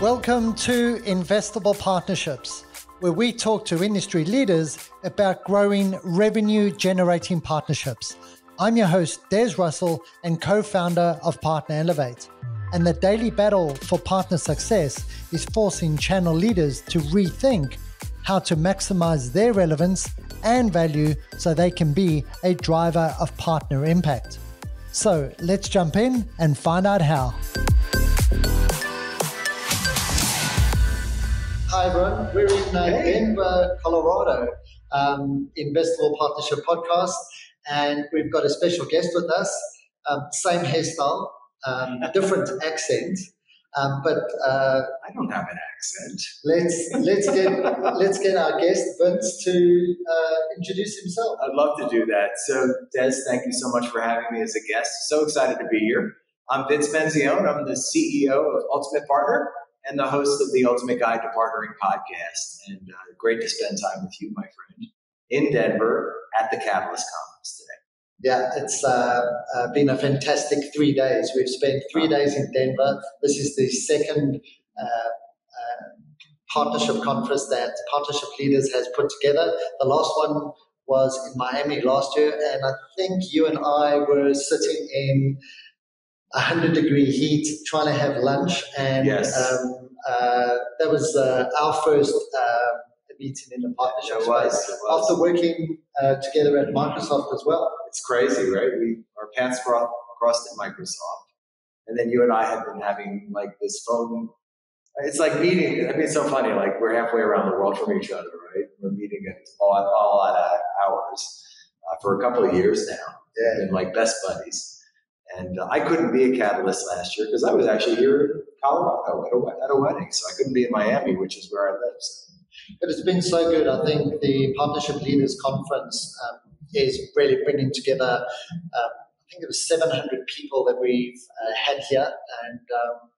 Welcome to Investible Partnerships, where we talk to industry leaders about growing revenue generating partnerships. I'm your host, Des Russell, and co founder of Partner Elevate. And the daily battle for partner success is forcing channel leaders to rethink how to maximize their relevance and value so they can be a driver of partner impact. So let's jump in and find out how. Hi, everyone. We're in uh, hey. Denver, Colorado, um, Investible Partnership Podcast, and we've got a special guest with us. Um, same hairstyle, um, different accent, um, but uh, I don't have an accent. Let's let's get let's get our guest Vince to uh, introduce himself. I'd love to do that. So, Des, thank you so much for having me as a guest. So excited to be here. I'm Vince Menzione. I'm the CEO of Ultimate Partner and the host of the Ultimate Guide to Partnering podcast. And uh, great to spend time with you, my friend, in Denver at the Catalyst Conference today. Yeah, it's uh, uh, been a fantastic three days. We've spent three days in Denver. This is the second uh, uh, partnership conference that Partnership Leaders has put together. The last one was in Miami last year, and I think you and I were sitting in 100 degree heat trying to have lunch. And yes. um, uh, that was uh, our first uh, meeting in the partnership it was. It was. After working uh, together at Microsoft as well. It's crazy, right? We Our paths crossed at Microsoft. And then you and I have been having like this phone. It's like meeting. I mean, it's so funny. Like we're halfway around the world from each other, right? We're meeting at all, all out of hours uh, for a couple of years now. Yeah. And like best buddies. And uh, I couldn't be a catalyst last year because I was actually here in Colorado at a, at a, wedding. So I couldn't be in Miami, which is where I live. So. But it's been so good. I think the Partnership Leaders Conference um, is really bringing together, um, I think it was 700 people that we've uh, had here and um,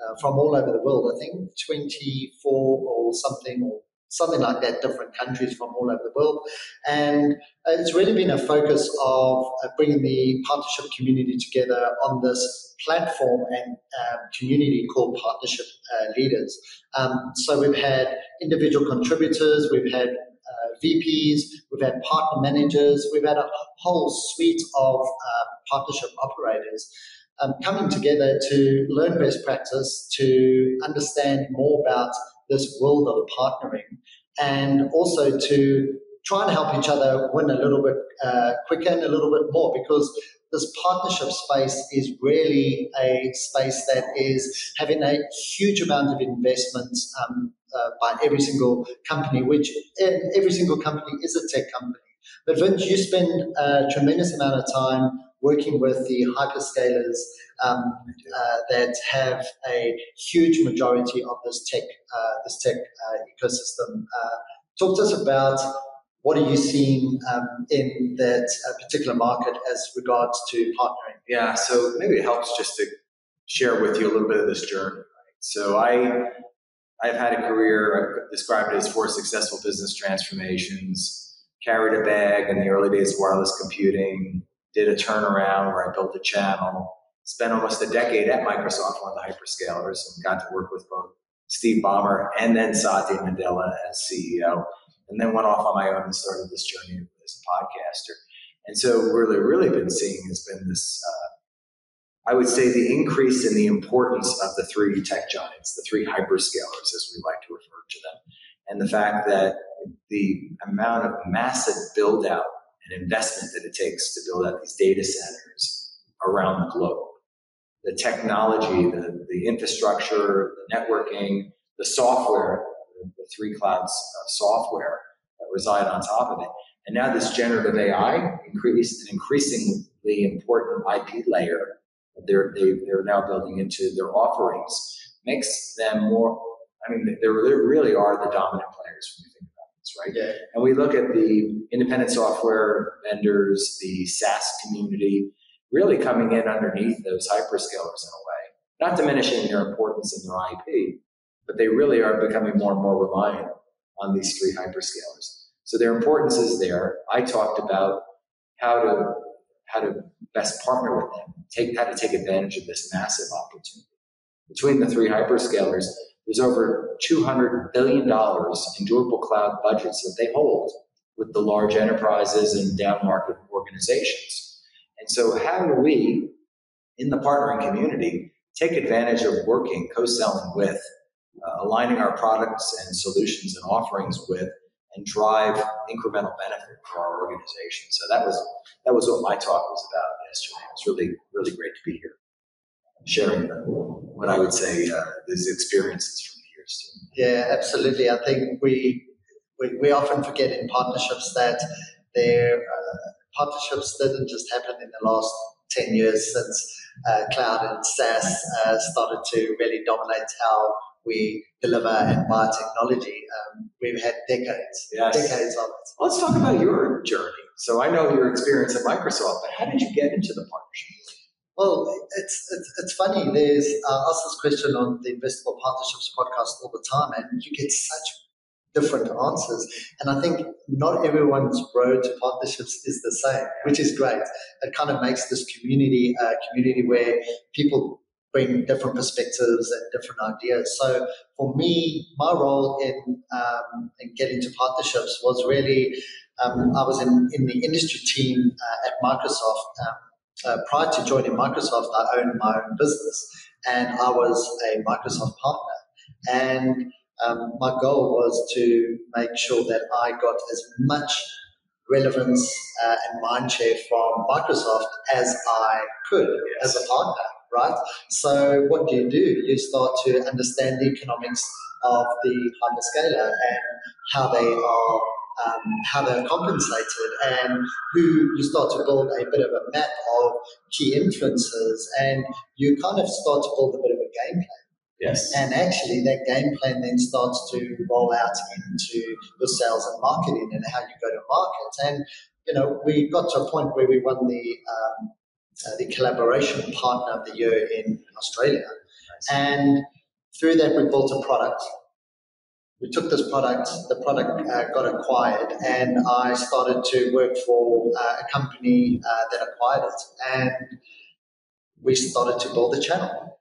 uh, from all over the world. I think 24 or something, or something like that, different countries from all over the world. And it's really been a focus of uh, bringing the partnership community together on this platform and uh, community called Partnership uh, Leaders. Um, so we've had individual contributors, we've had uh, VPs, we've had partner managers, we've had a whole suite of uh, partnership operators. Um, coming together to learn best practice, to understand more about this world of partnering and also to try and help each other win a little bit uh, quicker and a little bit more because this partnership space is really a space that is having a huge amount of investments um, uh, by every single company, which every single company is a tech company. But Vince, you spend a tremendous amount of time working with the hyperscalers um, uh, that have a huge majority of this tech uh, this tech uh, ecosystem. Uh, talk to us about what are you seeing um, in that uh, particular market as regards to partnering? Yeah, so maybe it helps just to share with you a little bit of this journey. Right? So I I've had a career. I've described it as four successful business transformations. Carried a bag in the early days of wireless computing did a turnaround where I built a channel, spent almost a decade at Microsoft, one of the hyperscalers, and got to work with both Steve Ballmer and then Satya Nadella as CEO, and then went off on my own and started this journey as a podcaster. And so, really, really been seeing has been this. Uh, I would say the increase in the importance of the three tech giants, the three hyperscalers, as we like to refer to them, and the fact that the amount of massive build out and investment that it takes to build out these data centers around the globe. The technology, the, the infrastructure, the networking, the software, the three clouds of software that reside on top of it. And now this generative AI, increased an increasingly important IP layer they're, they, they are now building into their offerings, makes them more, I mean, they really are the dominant players when you think about this, right? Yeah. And we look at the independent software vendors, the SaaS community, really coming in underneath those hyperscalers in a way, not diminishing their importance in their IP, but they really are becoming more and more reliant on these three hyperscalers. So their importance is there. I talked about how to how to best partner with them, take how to take advantage of this massive opportunity. Between the three hyperscalers, There's over $200 billion in durable cloud budgets that they hold with the large enterprises and down market organizations. And so, how do we, in the partnering community, take advantage of working, co selling with, uh, aligning our products and solutions and offerings with, and drive incremental benefit for our organization? So, that was, that was what my talk was about yesterday. It's really, really great to be here sharing the, what I would say uh, these experiences from years. Yeah, absolutely. I think we, we, we often forget in partnerships that their uh, partnerships didn't just happen in the last 10 years since uh, cloud and SaaS uh, started to really dominate how we deliver and buy technology. Um, we've had decades, yes. decades of it. Well, let's talk about your journey. So I know your experience at Microsoft, but how did you get into the partnership? Well, it's, it's, it's funny. There's uh, asked this question on the Investible Partnerships podcast all the time, and you get such different answers. And I think not everyone's road to partnerships is the same, which is great. It kind of makes this community a community where people bring different perspectives and different ideas. So for me, my role in, um, in getting to partnerships was really um, I was in, in the industry team uh, at Microsoft. Um, uh, prior to joining Microsoft, I owned my own business and I was a Microsoft partner. And um, my goal was to make sure that I got as much relevance uh, and mindshare from Microsoft as I could as a partner, right? So what do you do? You start to understand the economics of the hyperscaler and how they are um, how they're compensated and who you start to build a bit of a map of key influences and you kind of start to build a bit of a game plan. Yes. And actually, that game plan then starts to roll out into your sales and marketing and how you go to market. And, you know, we got to a point where we won the, um, uh, the collaboration partner of the year in Australia. And through that, we built a product we took this product, the product uh, got acquired, and I started to work for uh, a company uh, that acquired it. And we started to build a channel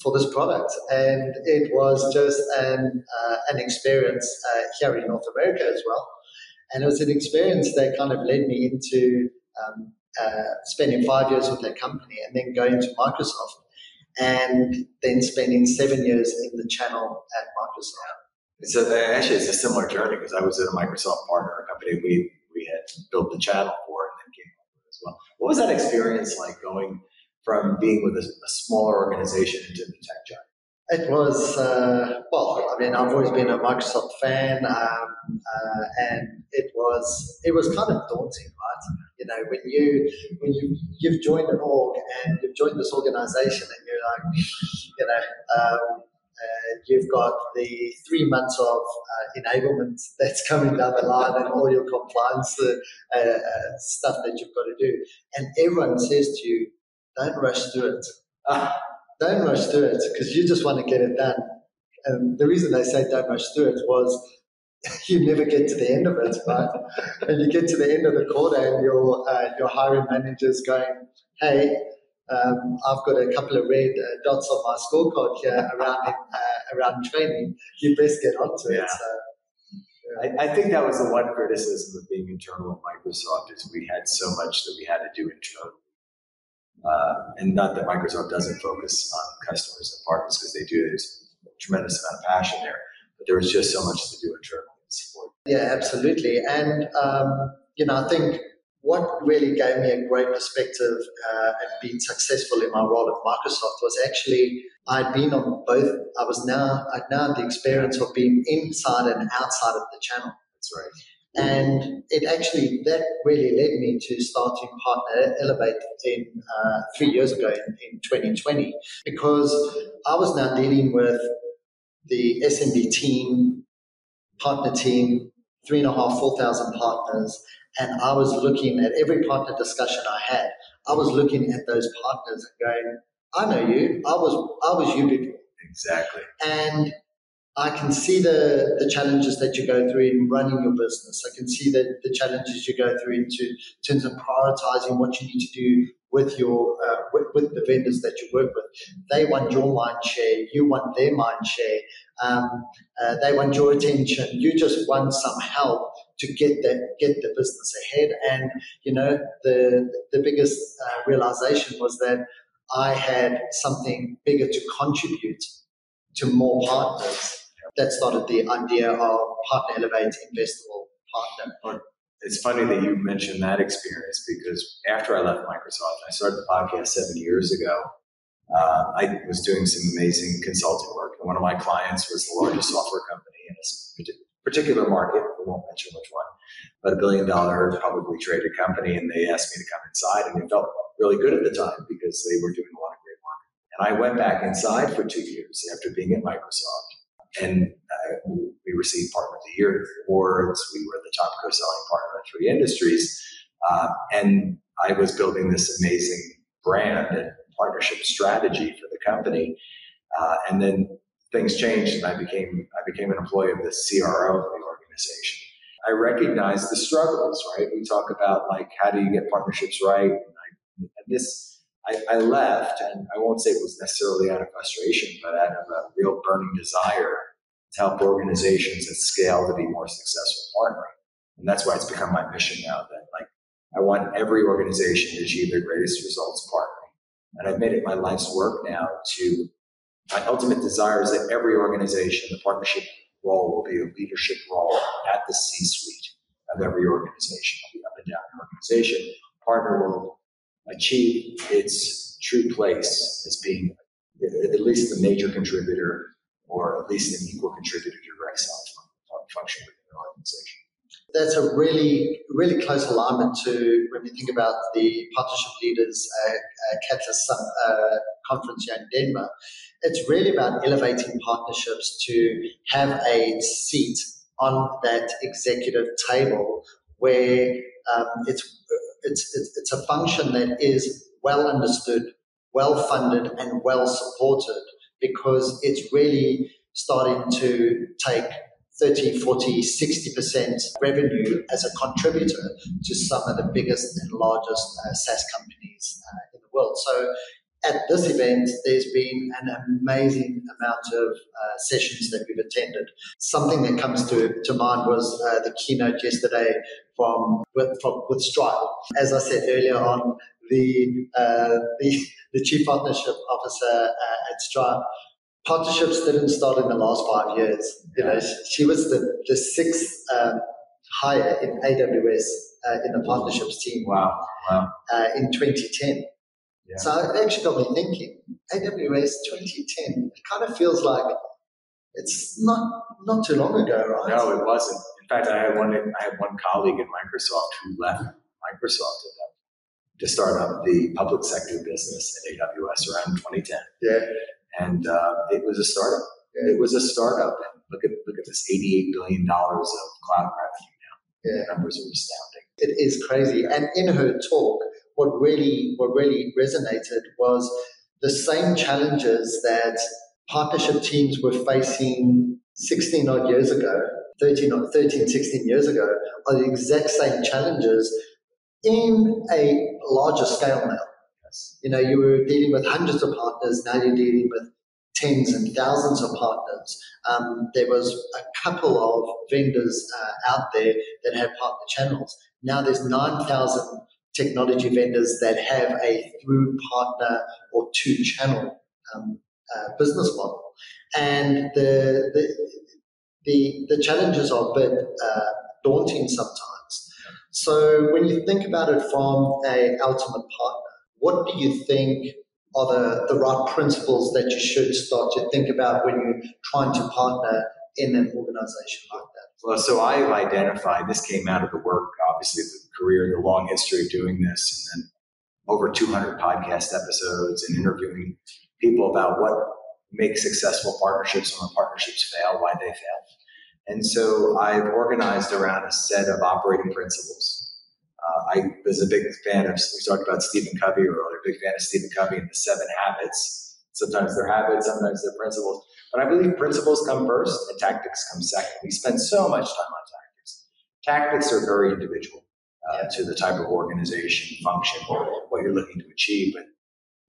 for this product. And it was just an, uh, an experience uh, here in North America as well. And it was an experience that kind of led me into um, uh, spending five years with that company and then going to Microsoft and then spending seven years in the channel at Microsoft. So actually, it's a similar journey because I was at a Microsoft partner, company we we had built the channel for, and then came over as well. What was that experience like going from being with a, a smaller organization into the tech giant? It was uh, well. I mean, I've always been a Microsoft fan, um, uh, and it was it was kind of daunting, right? You know, when you when you you've joined an org and you've joined this organization, and you're like, you know. Um, uh, you've got the three months of uh, enablement that's coming down the line and all your compliance uh, uh, stuff that you've got to do. And everyone says to you, don't rush through it. Ah, don't rush through it because you just want to get it done. And the reason they say don't rush through it was you never get to the end of it, right? and you get to the end of the quarter and your, uh, your hiring manager's going, hey, um, I've got a couple of red uh, dots on my scorecard here around uh, around training. You best get onto yeah. it. So, yeah. I, I, think that was the one criticism of being internal at Microsoft is we had so much that we had to do internally. Uh, and not that Microsoft doesn't focus on customers and partners because they do. There's a tremendous amount of passion there, but there was just so much to do internally and support. Yeah, absolutely. And um, you know, I think what really gave me a great perspective uh, and being successful in my role at Microsoft was actually I'd been on both. I was now I'd now had the experience of being inside and outside of the channel. That's right. And it actually that really led me to starting Partner Elevate in uh, three years ago in, in 2020 because I was now dealing with the SMB team, partner team, three and a half, four thousand partners, and I was looking at every partner discussion I had. I was looking at those partners and going, I know you. I was I was you before. Exactly. And I can see the, the challenges that you go through in running your business. I can see the, the challenges you go through into in terms of prioritizing what you need to do with your uh, with, with, the vendors that you work with. They want your mind share, you want their mind share, Um, uh, they want your attention. You just want some help to get that get the business ahead. And you know, the the biggest uh, realization was that I had something bigger to contribute to more partners. That started the idea of Partner Elevate Investible Partner. It's funny that you mentioned that experience because after I left Microsoft, I started the podcast seven years ago. Uh, I was doing some amazing consulting work, and one of my clients was the largest software company in a particular market. We won't mention which one, but a billion dollar publicly traded company, and they asked me to come inside, and it felt really good at the time because they were doing a lot of great work. And I went back inside for two years after being at Microsoft, and uh, we received Partner of the Year awards. We were the top co-selling partner in three industries, uh, and I was building this amazing brand and partnership strategy for the company. Uh, and then things changed, and I became I became an employee of the CRO of the organization. I recognized the struggles. Right, we talk about like how do you get partnerships right, and, I, and this. I, I left, and I won't say it was necessarily out of frustration, but out of a real burning desire to help organizations at scale to be more successful partnering. And that's why it's become my mission now that like I want every organization to achieve their greatest results partnering. And I've made it my life's work now to my ultimate desire is that every organization, the partnership role will be a leadership role at the C-suite of every organization. It'll be up and down the organization. Partner will achieve its true place as being at least the major contributor or at least an equal contributor to direct sales function within an organization. That's a really, really close alignment to when we think about the partnership leaders uh, uh, conference here in Denver. It's really about elevating partnerships to have a seat on that executive table where um, it's, it's, it's, it's a function that is well understood, well funded, and well supported because it's really starting to take 30, 40, 60% revenue as a contributor to some of the biggest and largest uh, SaaS companies uh, in the world. So at this event, there's been an amazing amount of uh, sessions that we've attended. Something that comes to, to mind was uh, the keynote yesterday from with, from, with Stripe. As I said earlier on, the, uh, the, the chief partnership officer uh, at Stripe partnerships didn't start in the last five years. You know, she was the, the sixth um, hire in AWS uh, in the partnerships team. Wow, wow. Uh, in 2010. Yeah. So it actually got me thinking. AWS 2010. It kind of feels like it's not not too long ago, right? No, it wasn't. In fact, I had one. I had one colleague at Microsoft who left Microsoft to start up the public sector business at AWS around 2010. Yeah and uh, it was a startup. It was a startup. And look at look at this, eighty-eight billion dollars of cloud revenue now. Yeah. The numbers are astounding. It is crazy. And in her talk, what really what really resonated was the same challenges that partnership teams were facing 16 odd years ago, 13 or 13, 16 years ago, are the exact same challenges in a larger scale now. You know, you were dealing with hundreds of partners, now you're dealing with tens and thousands of partners. Um, there was a couple of vendors uh, out there that had partner channels. Now there's 9,000 technology vendors that have a through partner or two channel um, uh, business model. And the, the, the, the challenges are a bit uh, daunting sometimes. So when you think about it from a ultimate partner, what do you think are the, the right principles that you should start to think about when you're trying to partner in an organization like? Well, so I've identified this came out of the work, obviously, the career, the long history of doing this, and then over 200 podcast episodes and interviewing people about what makes successful partnerships and when partnerships fail, why they fail. And so I've organized around a set of operating principles uh, I was a big fan of, we talked about Stephen Covey earlier, big fan of Stephen Covey and the seven habits. Sometimes they're habits, sometimes they're principles. But I believe principles come first and tactics come second. We spend so much time on tactics. Tactics are very individual uh, to the type of organization, function, or what you're looking to achieve. But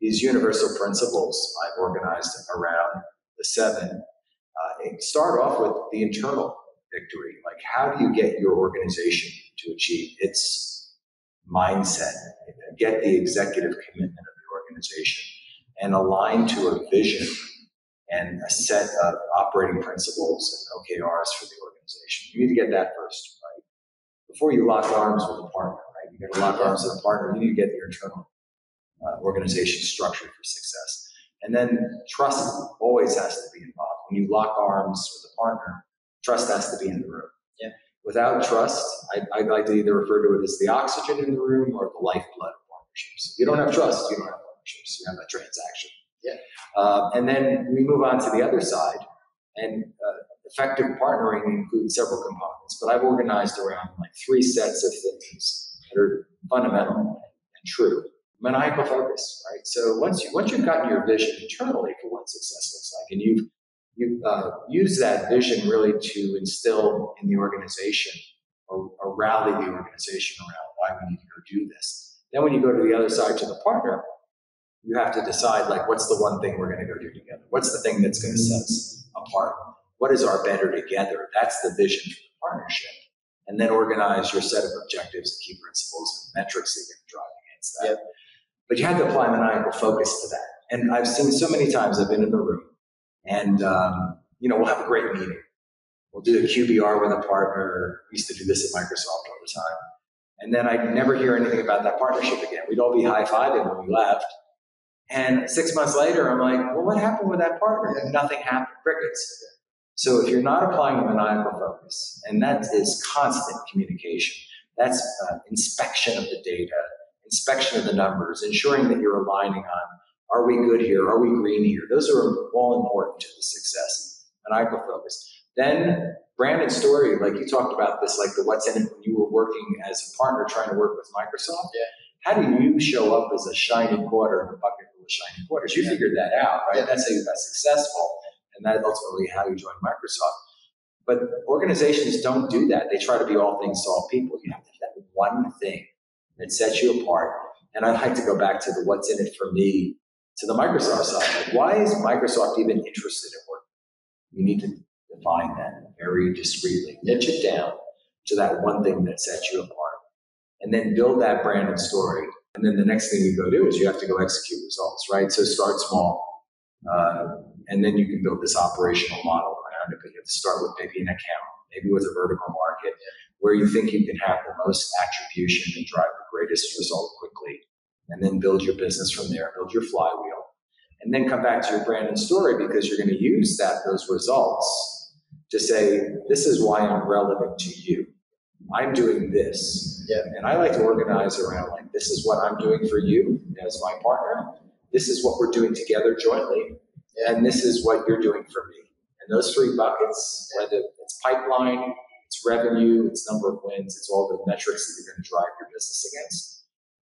these universal principles I've organized around the seven uh, start off with the internal victory. Like, how do you get your organization to achieve its mindset? Get the executive commitment of the organization and align to a vision and a set of operating principles and OKRs for the organization. You need to get that first, right? Before you lock arms with a partner, right? You got to lock arms with a partner. You need to get your internal uh, organization structured for success. And then trust always has to be involved. When you lock arms with a partner, trust has to be in the room. Yeah. Without trust, I, I'd like to either refer to it as the oxygen in the room or the lifeblood of partnerships. You don't have trust, you don't have partnerships. You have a transaction. Yeah. Uh, and then we move on to the other side, and uh, effective partnering includes several components. But I've organized around like three sets of things that are fundamental and true. Maniacal focus, right? So once you once you've gotten your vision internally for what success looks like, and you've you uh, use that vision really to instill in the organization or, or, rally the organization around why we need to go do this. Then when you go to the other side to the partner, you have to decide like what's the one thing we're going to go do together? What's the thing that's going to set us apart? What is our better together? That's the vision for the partnership. And then organize your set of objectives and key principles and metrics that you're going to drive against that. Yep. But you have to apply maniacal focus to that. And I've seen so many times I've been in the room and, um, you know, we'll have a great meeting. We'll do a QBR with a partner. We used to do this at Microsoft all the time. And then I'd never hear anything about that partnership again. We'd all be high fiving when we left. And six months later, I'm like, well, what happened with that partner? And nothing happened. Crickets. So if you're not applying a maniacal focus, and that is constant communication, that's uh, inspection of the data, inspection of the numbers, ensuring that you're aligning on are we good here? Are we green here? Those are all important to the success. Maniacal focus. Then brand and story, like you talked about this, like the what's in it when you were working as a partner trying to work with Microsoft. Yeah. How do you show up as a shiny quarter in a bucket of shiny quarters? You yeah. figured that out, right? Yeah. That's how you got successful. And that ultimately how you joined Microsoft. But organizations don't do that. They try to be all things to all people. You have to have that one thing that sets you apart. And I'd like to go back to the what's in it for me to the Microsoft side. Like, why is Microsoft even interested in working? You need to define that very discreetly, niche it down to that one thing that sets you apart, and then build that brand and story. And then the next thing you go do is you have to go execute results, right? So start small, uh, and then you can build this operational model around it. But you have to start with maybe an account, maybe with a vertical market, where you think you can have the most attribution and drive the greatest result quickly and then build your business from there, build your flywheel, and then come back to your brand and story because you're going to use that those results to say, this is why I'm relevant to you. I'm doing this. Yeah. And I like to organize around like, this is what I'm doing for you as my partner. This is what we're doing together jointly. And this is what you're doing for me. And those three buckets, whether it's pipeline, it's revenue, it's number of wins, it's all the metrics that you're going to drive your business against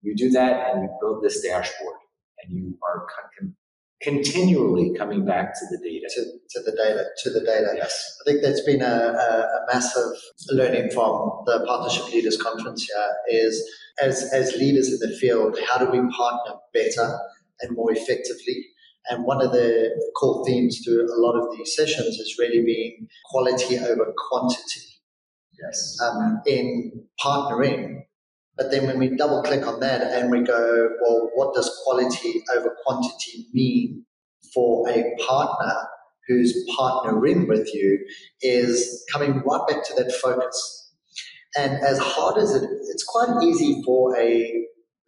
you do that and you build this dashboard and you are con- continually coming back to the data. To, to, the data, to the data. Yes. I think that's been a, a, a, massive learning from the Partnership Leaders Conference here is as, as leaders in the field, how do we partner better and more effectively? And one of the core themes through a lot of these sessions has really been quality over quantity. Yes. Um, in partnering, but then when we double click on that and we go, well, what does quality over quantity mean for a partner who's partnering with you is coming right back to that focus. And as hard as it, it's quite easy for a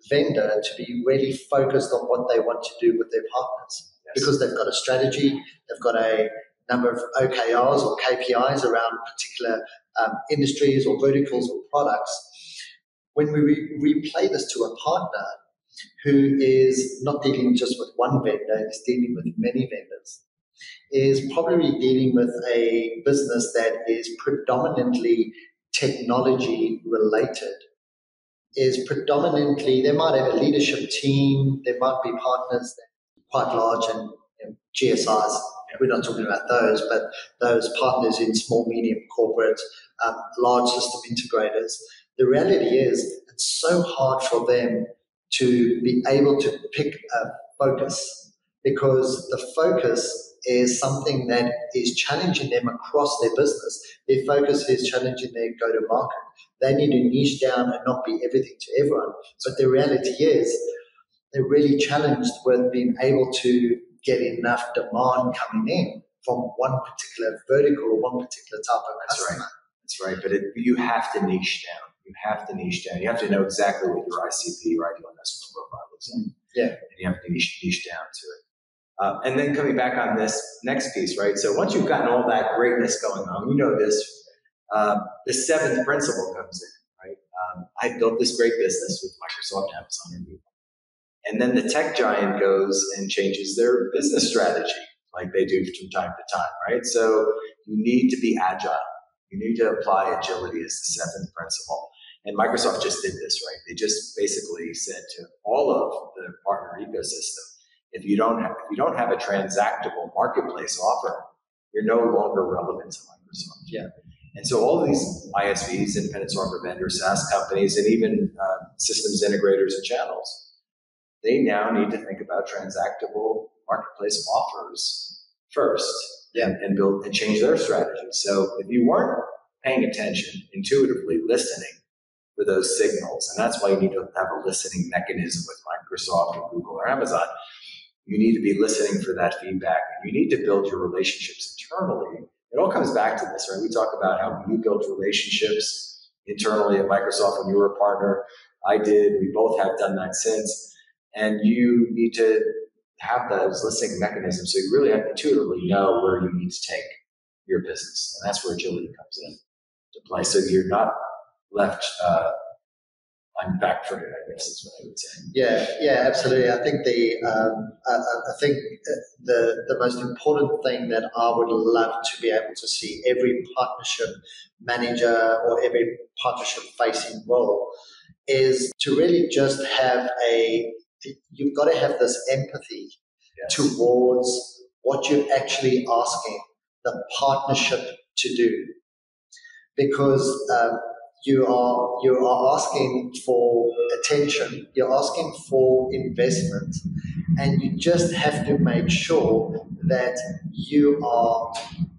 vendor to be really focused on what they want to do with their partners yes. because they've got a strategy, they've got a number of OKRs or KPIs around particular um, industries or verticals or products when we re- replay this to a partner who is not dealing just with one vendor, is dealing with many vendors, is probably dealing with a business that is predominantly technology related, is predominantly, they might have a leadership team, there might be partners that are quite large and you know, GSIs. We're not talking about those, but those partners in small, medium corporate, um, large system integrators the reality is it's so hard for them to be able to pick a focus because the focus is something that is challenging them across their business. Their focus is challenging their go to market. They need to niche down and not be everything to everyone. But the reality is, they're really challenged with being able to get enough demand coming in from one particular vertical or one particular type of customer. That's customer. That's right. But it, you have to niche down. You have to niche down. You have to know exactly what your ICP, your ideal investment profile, looks like. Yeah. And you have to niche, niche down to it. Uh, and then coming back on this next piece, right? So once you've gotten all that greatness going on, you know this, um, the seventh principle comes in, right? Um, I built this great business with Microsoft, Amazon, and Google. And then the tech giant goes and changes their business strategy, like they do from time to time, right? So you need to be agile. You need to apply agility as the seventh principle. And Microsoft just did this, right? They just basically said to all of the partner ecosystem, if you don't have, if you don't have a transactable marketplace offer, you're no longer relevant to Microsoft. Yeah. And so all of these ISVs, independent software vendors, SaaS companies, and even uh, systems integrators and channels, they now need to think about transactable marketplace offers first Yeah. and, and build and change their strategy. So if you weren't paying attention, intuitively listening for those signals, and that's why you need to have a listening mechanism with Microsoft or Google or Amazon. You need to be listening for that feedback, and you need to build your relationships internally. It all comes back to this, right? We talk about how you built relationships internally at Microsoft when you were a partner. I did. We both have done that since. And you need to have those listening mechanisms so you really intuitively know where you need to take your business. And that's where agility comes in to play. So you're not left uh, on back footed, I guess is what I would say. Yeah, yeah, absolutely. I think the um, I, I I think the the most important thing that I would love to be able to see every partnership manager or every partnership facing role is to really just have a you've got to have this empathy Yes. towards what you're actually asking the partnership to do because um, you are you are asking for attention you're asking for investment and you just have to make sure that you are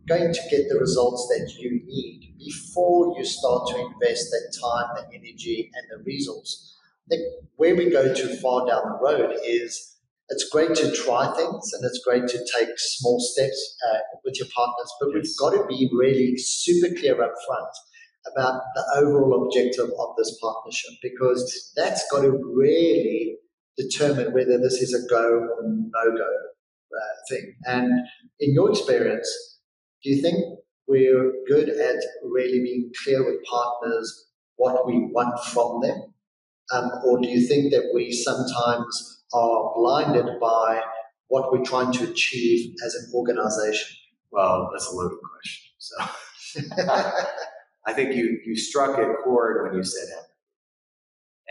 going to get the results that you need before you start to invest that time the energy and the resource. I think where we go too far down the road is it's great to try things and it's great to take small steps uh, with your partners, but we've got to be really super clear up front about the overall objective of this partnership because that's got to really determine whether this is a go or no go uh, thing. And in your experience, do you think we're good at really being clear with partners what we want from them? Um, or do you think that we sometimes are blinded by what we're trying to achieve as an organization? Well, that's a loaded question. So I think you, you struck a chord when you said empathy.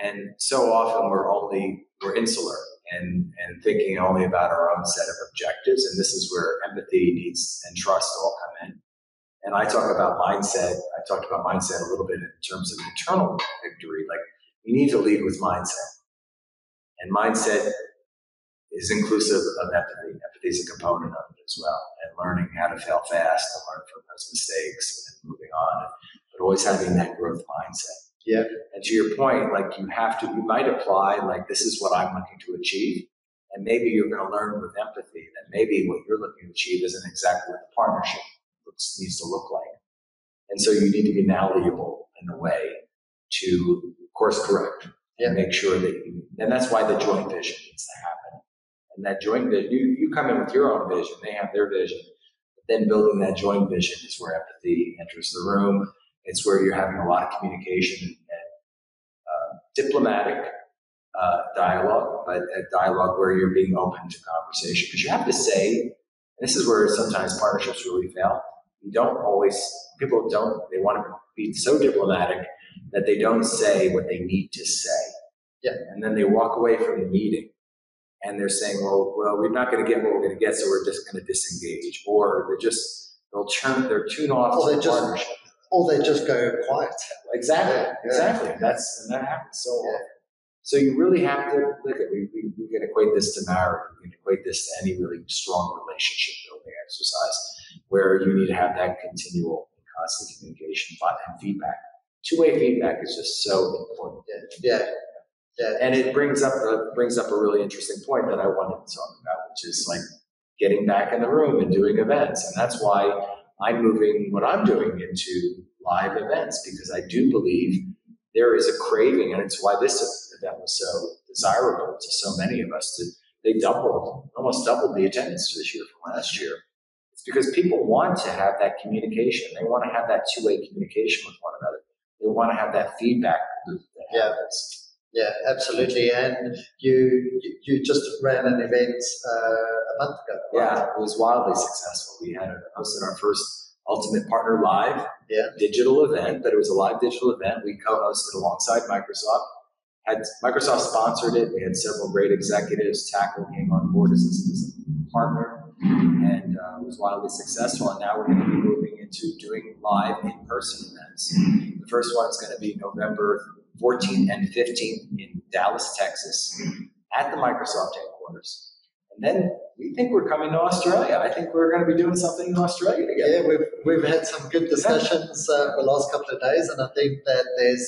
And so often we're only, we're insular and, and thinking only about our own set of objectives. And this is where empathy needs and trust all come in. And I talk about mindset. I talked about mindset a little bit in terms of internal victory. Like you need to lead with mindset. And mindset is inclusive of empathy. Empathy is a component of it as well. And learning how to fail fast and learn from those mistakes and moving on, but always having that growth mindset. Yeah. And to your point, like you have to, you might apply like this is what I'm looking to achieve. And maybe you're going to learn with empathy that maybe what you're looking to achieve isn't exactly what the partnership looks, needs to look like. And so you need to be malleable in a way to course correct and make sure that you, and that's why the joint vision needs to happen. And that joint vision, you, you come in with your own vision, they have their vision. But then building that joint vision is where empathy enters the room. It's where you're having a lot of communication and uh, diplomatic uh, dialogue, but a dialogue where you're being open to conversation. Because you have to say, and this is where sometimes partnerships really fail. You don't always, people don't, they want to be so diplomatic that they don't say what they need to say. Yeah. And then they walk away from the meeting and they're saying, well, well, we're not going to get what we're going to get, so we're just going to disengage. Or they're just, they'll turn, they're tune off they the just- partnership. Or they just go quiet. Exactly, Yeah, exactly. That's, and that happens so Yeah. often. So you really have to look at, we, we, we can equate this to marriage, we can equate this to any really strong relationship building exercise where you need to have that continual and constant communication and feedback. Two-way feedback is just so important. Yeah, yeah, yeah. And it brings up a, brings up a really interesting point that I wanted to talk about, which is like getting back in the room and doing events. And that's why I'm moving what I'm doing into live events because I do believe there is a craving, and it's why this event was so desirable to so many of us. To, they doubled, almost doubled the attendance this year from last year. It's because people want to have that communication. They want to have that two-way communication with one another. They want to have that feedback loop that yeah. happens. Yeah, absolutely. And you you just ran an event uh, a month ago. Right? Yeah, it was wildly successful. We had hosted our first Ultimate Partner Live yeah. digital event, but it was a live digital event. We co-hosted alongside Microsoft. Had Microsoft sponsored it. We had several great executives. Tackle came on board as, a partner, and uh, was wildly successful. And now we're going to be moving into doing live in-person events. The first one is going to be November 14th and 15th in Dallas, Texas, at the Microsoft headquarters. And then we think we're coming to Australia. I think we're going to be doing something in Australia together. Yeah, we've, we've had some good discussions uh, the last couple of days, and I think that there's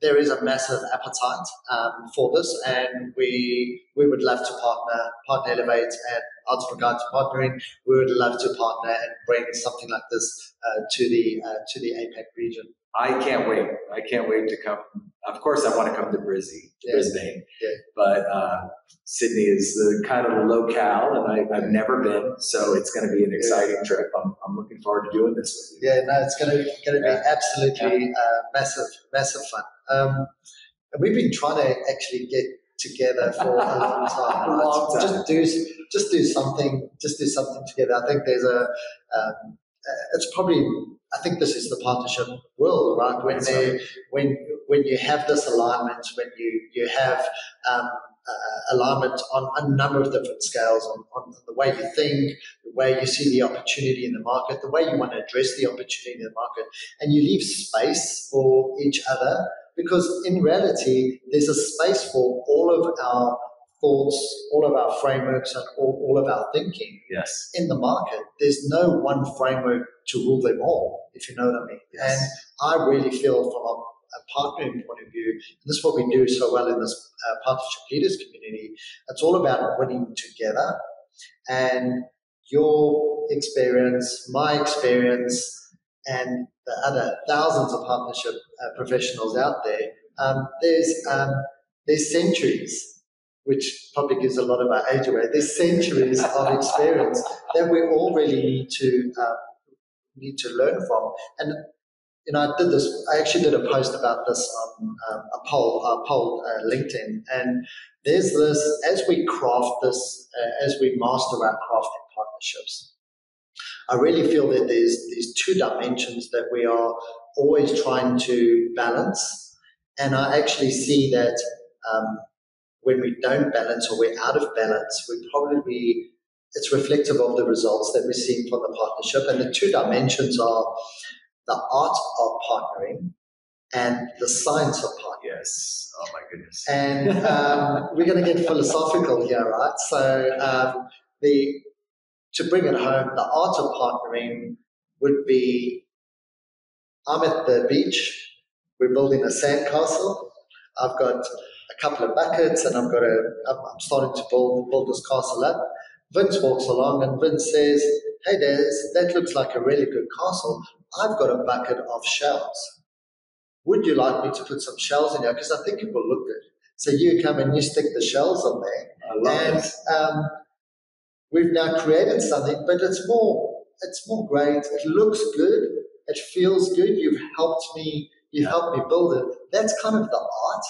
there is a massive appetite um, for this, and we we would love to partner partner Elevate and as regards to partnering, we would love to partner and bring something like this uh, to the uh, to the APAC region. I can't wait. I can't wait to come. Of course, I want to come to Brisbane, Yeah. Brisbane. Yeah. but uh, Sydney is the kind of the locale, and I, I've never been, so it's going to be an exciting trip. I'm, I'm looking forward to doing this with you. Yeah, no, it's going to going to be Yeah. absolutely uh, massive, massive fun. Um, and we've been trying to actually get together for a long time. Right? long time. Just do just do something. Just do something together. I think there's a. Um, uh, it's probably. I think this is the partnership world, right? When they, when when you have this alignment, when you you have um, uh, alignment on a number of different scales, on, on the way you think, the way you see the opportunity in the market, the way you want to address the opportunity in the market, and you leave space for each other because in reality, there's a space for all of our thoughts, all of our frameworks, and all, all of our thinking Yes. in the market. There's no one framework to rule them all, if you know what I mean. Yes. And I really feel from a, a partnering point of view, and this is what we do so well in this uh, partnership leaders community, it's all about winning together. And your experience, my experience, and the other thousands of partnership uh, professionals out there, um, there's um, there's centuries, which probably gives a lot of our age away. There's centuries of experience that we all really need to uh, need to learn from. And you know, I did this. I actually did a post about this on um, a poll, a poll uh, LinkedIn, and there's this as we craft this, uh, as we master our crafting partnerships. I really feel that there's these two dimensions that we are always trying to balance, and I actually see that um, when we don't balance or we're out of balance, we probably it's reflective of the results that we're seeing from the partnership. And the two dimensions are the art of partnering and the science of partnering. Yes. Oh my goodness. And um, we're going to get philosophical here, right? So um, the to bring it home, the art of partnering would be: I'm at the beach. We're building a sandcastle. I've got a couple of buckets, and I've got a. I'm I'm starting to build build this castle up. Vince walks along, and Vince says, "Hey, Des, that looks like a really good castle. I've got a bucket of shells. Would you like me to put some shells in here? Because I think it will look good." So you come and you stick the shells on there, and um, we've now created something, but it's more it's more great. It looks good. It feels good. You've helped me. Yeah. helped me build it. That's kind of the art.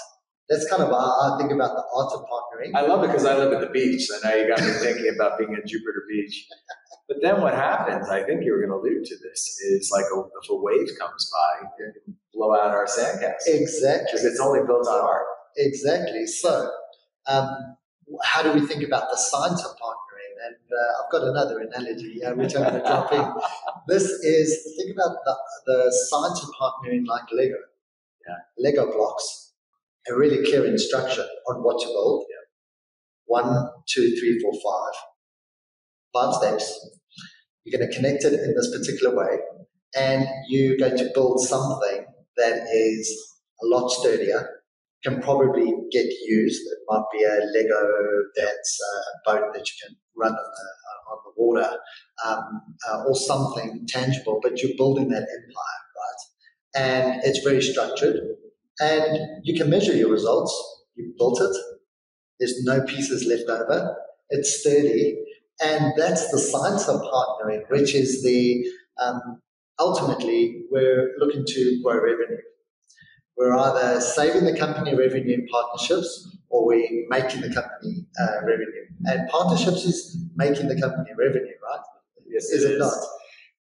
That's kind of how I think about the art of partnering. I love it because I live at the beach, so now you got me thinking about being at Jupiter Beach. But then what happens, I think you were going to allude to this, is like a, if a wave comes by, it can blow out our sandcastle. Exactly. Because it's only built on art. Exactly. So, um, how do we think about the science of partnering? And uh, I've got another analogy uh, which I'm going to drop in. This is think about the, the science of partnering like Lego. Yeah. Lego blocks, a really clear instruction on what to build. One, two, three, four, five. Five steps. You're going to connect it in this particular way, and you're going to build something that is a lot sturdier, can probably get used. It might be a Lego that's a boat that you can run on the, on the water, um, uh, or something tangible, but you're building that empire, right? And it's very structured, and you can measure your results. You built it. There's no pieces left over. It's sturdy, and that's the science of partnering, which is the um, ultimately we're looking to grow revenue. We're either saving the company revenue in partnerships or we're making the company uh, revenue. And partnerships is making the company revenue, right? Yes, is it, not?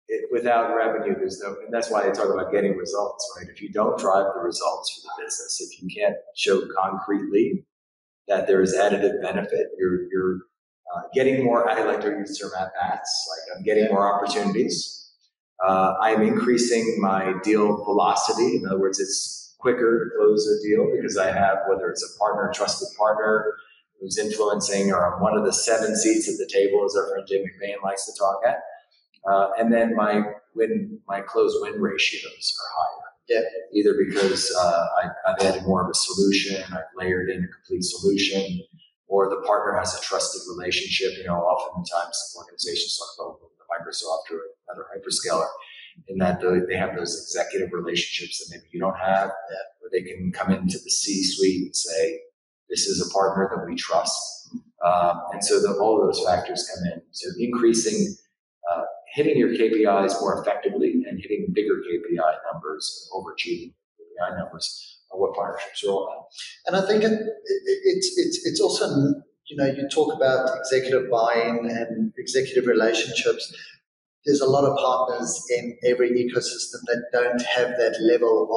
It, without revenue, there's no, and that's why they talk about getting results, right? If you don't drive the results for the business, if you can't show concretely that there is additive benefit, you're, you're uh, getting more, I like to use term at bats, like I'm getting more opportunities. Uh, I'm increasing my deal velocity. In other words, it's quicker to close a deal because I have, whether it's a partner, trusted partner who's influencing, or I'm one of the seven seats at the table, as our friend Jay McBain likes to talk at. Uh, and then my win, my close win ratios are higher. Yeah. Either because uh, I, I've added more of a solution, I've layered in a complete solution, or the partner has a trusted relationship. You know, oftentimes organizations talk about Microsoft or another hyperscaler in that they have those executive relationships that maybe you don't have, where they can come into the C-suite and say, "This is a partner that we trust," um, and so the, all of those factors come in. So increasing, hitting your KPIs more effectively and hitting bigger KPI numbers, overachieving KPI numbers, are what partnerships are all about. And I think it, it, it's it's it's also you know you talk about executive buy-in and executive relationships there's a lot of partners in every ecosystem that don't have that level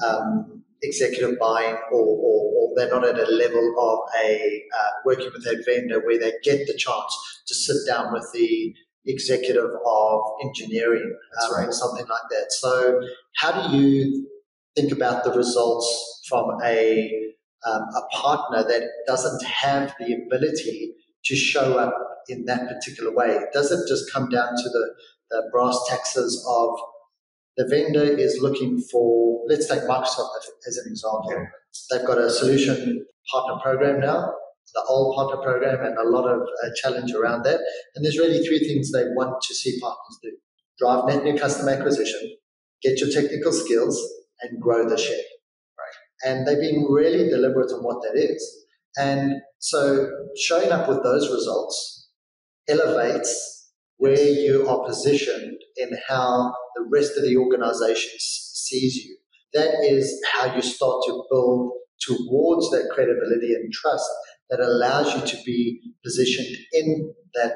of um, executive buy-in or, or, or, they're not at a level of a uh, working with a vendor where they get the chance to sit down with the executive of engineering um, right. or something like that. So how do you think about the results from a um, a partner that doesn't have the ability to show up in that particular way? Does it just come down to the, the brass taxes of the vendor is looking for, let's take Microsoft as an example. They've got a solution partner program now, the old partner program, and a lot of uh, challenge around that. And there's really three things they want to see partners do drive net new customer acquisition, get your technical skills, and grow the share. Right. And they've been really deliberate on what that is. And so showing up with those results elevates where you are positioned in how the rest of the organization sees you. That is how you start to build towards that credibility and trust that allows you to be positioned in that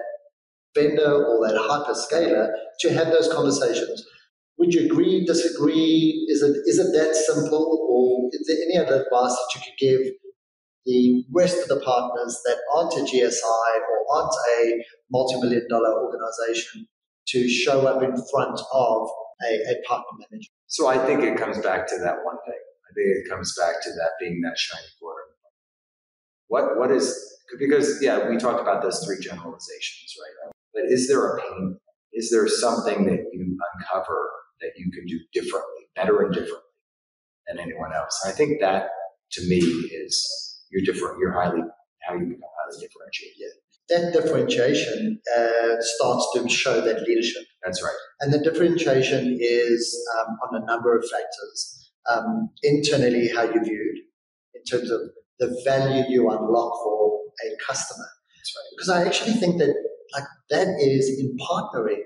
vendor or that hyperscaler to have those conversations. Would you agree, disagree? Is it is it that simple, or is there any other advice that you could give the rest of the partners that aren't a GSI or aren't a multi-million dollar organization to show up in front of a, a partner manager. So I think it comes back to that one thing. I think it comes back to that being that shiny quarter. What what is because yeah, we talked about those three generalizations, right? But is there a pain? Is there something that you uncover that you can do differently, better and differently than anyone else? I think that to me is you're different. You're highly how you become highly differentiated Yeah. that differentiation uh, starts to show that leadership. That's right. And the differentiation is um, on a number of factors. Um, internally, how you're viewed in terms of the value you unlock for a customer. Right. Because I actually think that like that is in partnering.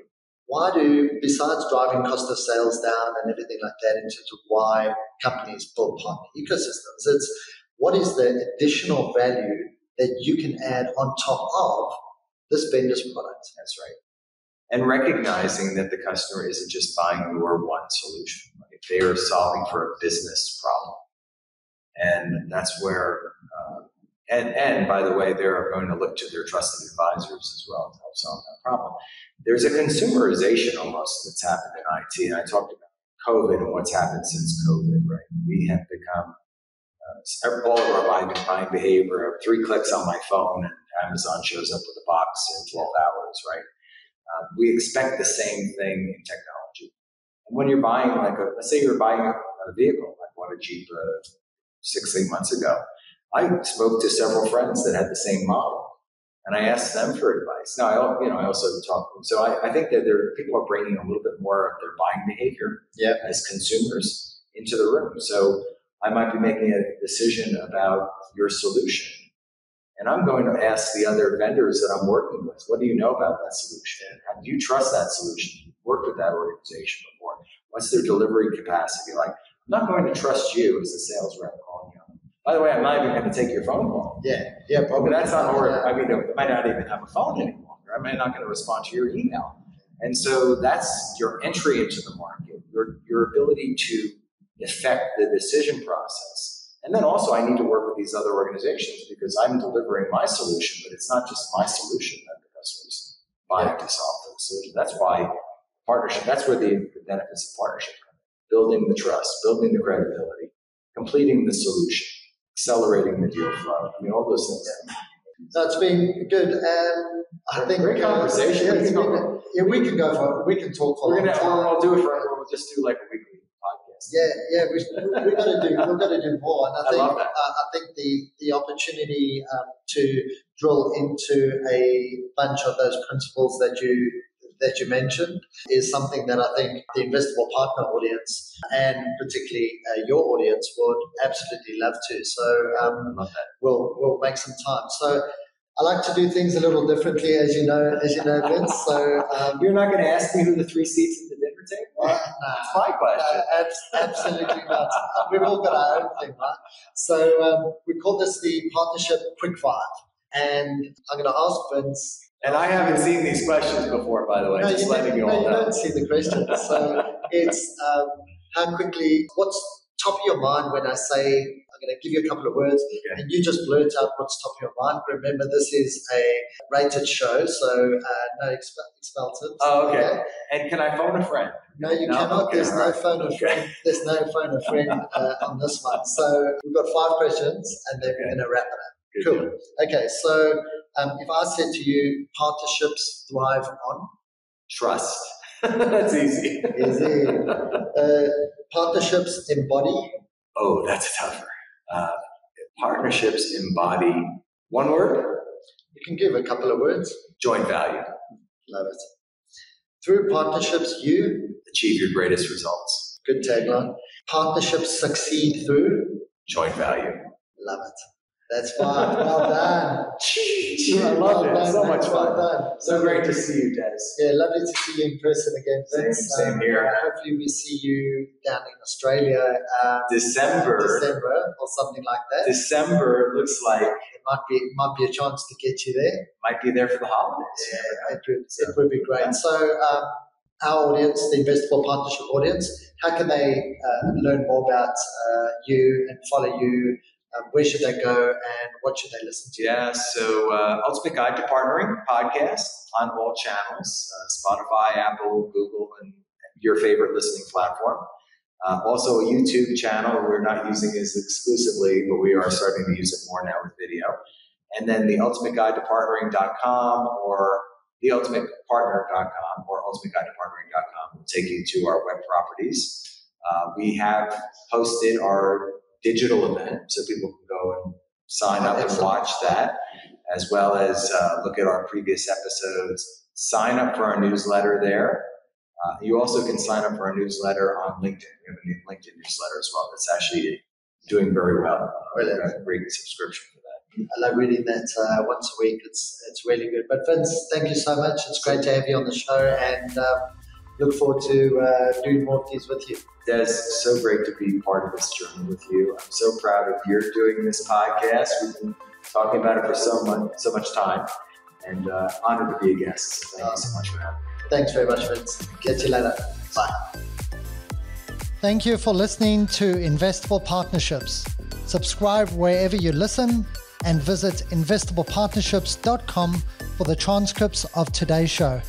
Why do, besides driving cost of sales down and everything like that, in terms of why companies build partner ecosystems, it's what is the additional value that you can add on top of this vendor's product. That's right. And recognizing that the customer isn't just buying your one solution, right? They are solving for a business problem. And that's where, uh, and, and by the way, they're going to look to their trusted advisors as well to help solve that problem. There's a consumerization almost that's happened in IT. And I talked about COVID and what's happened since COVID, right? We have become uh, all of our buying, buying behavior, three clicks on my phone and Amazon shows up with a box in 12 hours, right? Uh, we expect the same thing in technology. And when you're buying, like, a, let's say you're buying a, a vehicle, like bought a Jeep uh, six, eight months ago, I spoke to several friends that had the same model, and I asked them for advice. Now, I, you know, I also talk. So I, I think that there people are bringing a little bit more of their buying behavior Yeah. as consumers into the room. So I might be making a decision about your solution, and I'm going to ask the other vendors that I'm working with, what do you know about that solution? How do you trust that solution? You've worked with that organization before. What's their delivery capacity like? I'm not going to trust you as a sales rep calling you. By the way, I'm not even going to take your phone call. Yeah, yeah, But that's not order. I mean, I might not even have a phone any longer. I might not going to respond to your email. And so that's your entry into the market, your, your ability to affect the decision process. And then also, I need to work with these other organizations because I'm delivering my solution, but it's not just my solution that the customers buy to solve those solutions. That's why partnership, that's where the, the benefits of partnership. Building the trust, building the credibility, completing the solution, accelerating the deal flow. I mean, all those things. No, it's been good. Um, I think Great conversation. Uh, yeah, We can go been- yeah, we can go for we can talk for We're gonna time. we'll do it for, we'll just do like a weekly podcast. Yeah, yeah, we, we, we've got to do we've got to do more, and I I think uh, I think the the opportunity um, to drill into a bunch of those principles that you that you mentioned is something that I think the Investible Partner audience and particularly uh, your audience would absolutely love to. So um, love we'll we'll make some time. So. I like to do things a little differently, as you know, as you know, Vince. So, um, You're not gonna ask me who the three seats at the dinner table? uh, are? That's my question. uh, abs- absolutely not. We've all got our own thing, right? So um, we call this the partnership quick five, and I'm going to ask Vince. And I haven't seen these questions before, by the way, no, just you, letting you no, all you know. don't see the questions. So it's um, how quickly, what's top of your mind when I say I'm going to give you a couple of words, Okay. and you just blurt out what's top of your mind. Remember, this is a rated show, so uh, no exp- expletive. Oh, okay. And can I phone a friend? No, you No? cannot. Okay, There's no right. phone a friend. There's no phone a friend uh, on this one. So we've got five questions, and then we're going to wrap it up. Good Cool. deal. Okay, so um, if I said to you, partnerships thrive on, Trust. That's easy. it uh, partnerships embody? Oh, that's tougher. Uh, partnerships embody one word, You can give a couple of words. joint value. Love it. Through partnerships, you Achieve your greatest results. good tagline. Partnerships succeed through. Joint value. Love it. That's five. Well done. I love well it. Done, So much well fun. done. So great to see you, Des. Yeah, lovely to see you in person again, Vince. Same- same here. uh, hopefully, we see you down in Australia um, December. December or something like that. December looks like it might be might be a chance to get you there. might be there for the holidays. Yeah, it would, it would be great. So, um, our audience, the Investible Partnership audience, how can they uh, learn more about uh, you and follow you? Um, where should they go and what should they listen to? Yeah, so uh, Ultimate Guide to Partnering podcast on all channels uh, Spotify, Apple, Google, and your favorite listening platform. Uh, also, a YouTube channel. We're not using this exclusively, but we are starting to use it more now with video. And then the Ultimate Guide to Partnering.com or theultimatepartner.com or ultimateguideto partnering.com will take you to our web properties. Uh, we have posted our digital event so people can go and sign up and watch that, as well as uh, look at our previous episodes. Sign up for our newsletter there. Uh, you also can sign up for our newsletter on LinkedIn. We have a new LinkedIn newsletter as well that's actually doing very well. Uh, Brilliant. a great subscription for that. I love reading that uh, once a week. It's it's really good. But Vince, thank you so much. It's great to have you on the show, and um, look forward to uh, doing more of these with you. Des, so great to be part of this journey with you. I'm so proud of you doing this podcast. We've been talking about it for so much, so much time, and uh, honored to be a guest. So thank you so much for having me. Thanks very much, Vince. Catch you later. Bye. Thank you for listening to Investible Partnerships. Subscribe wherever you listen and visit investiblepartnerships.com for the transcripts of today's show.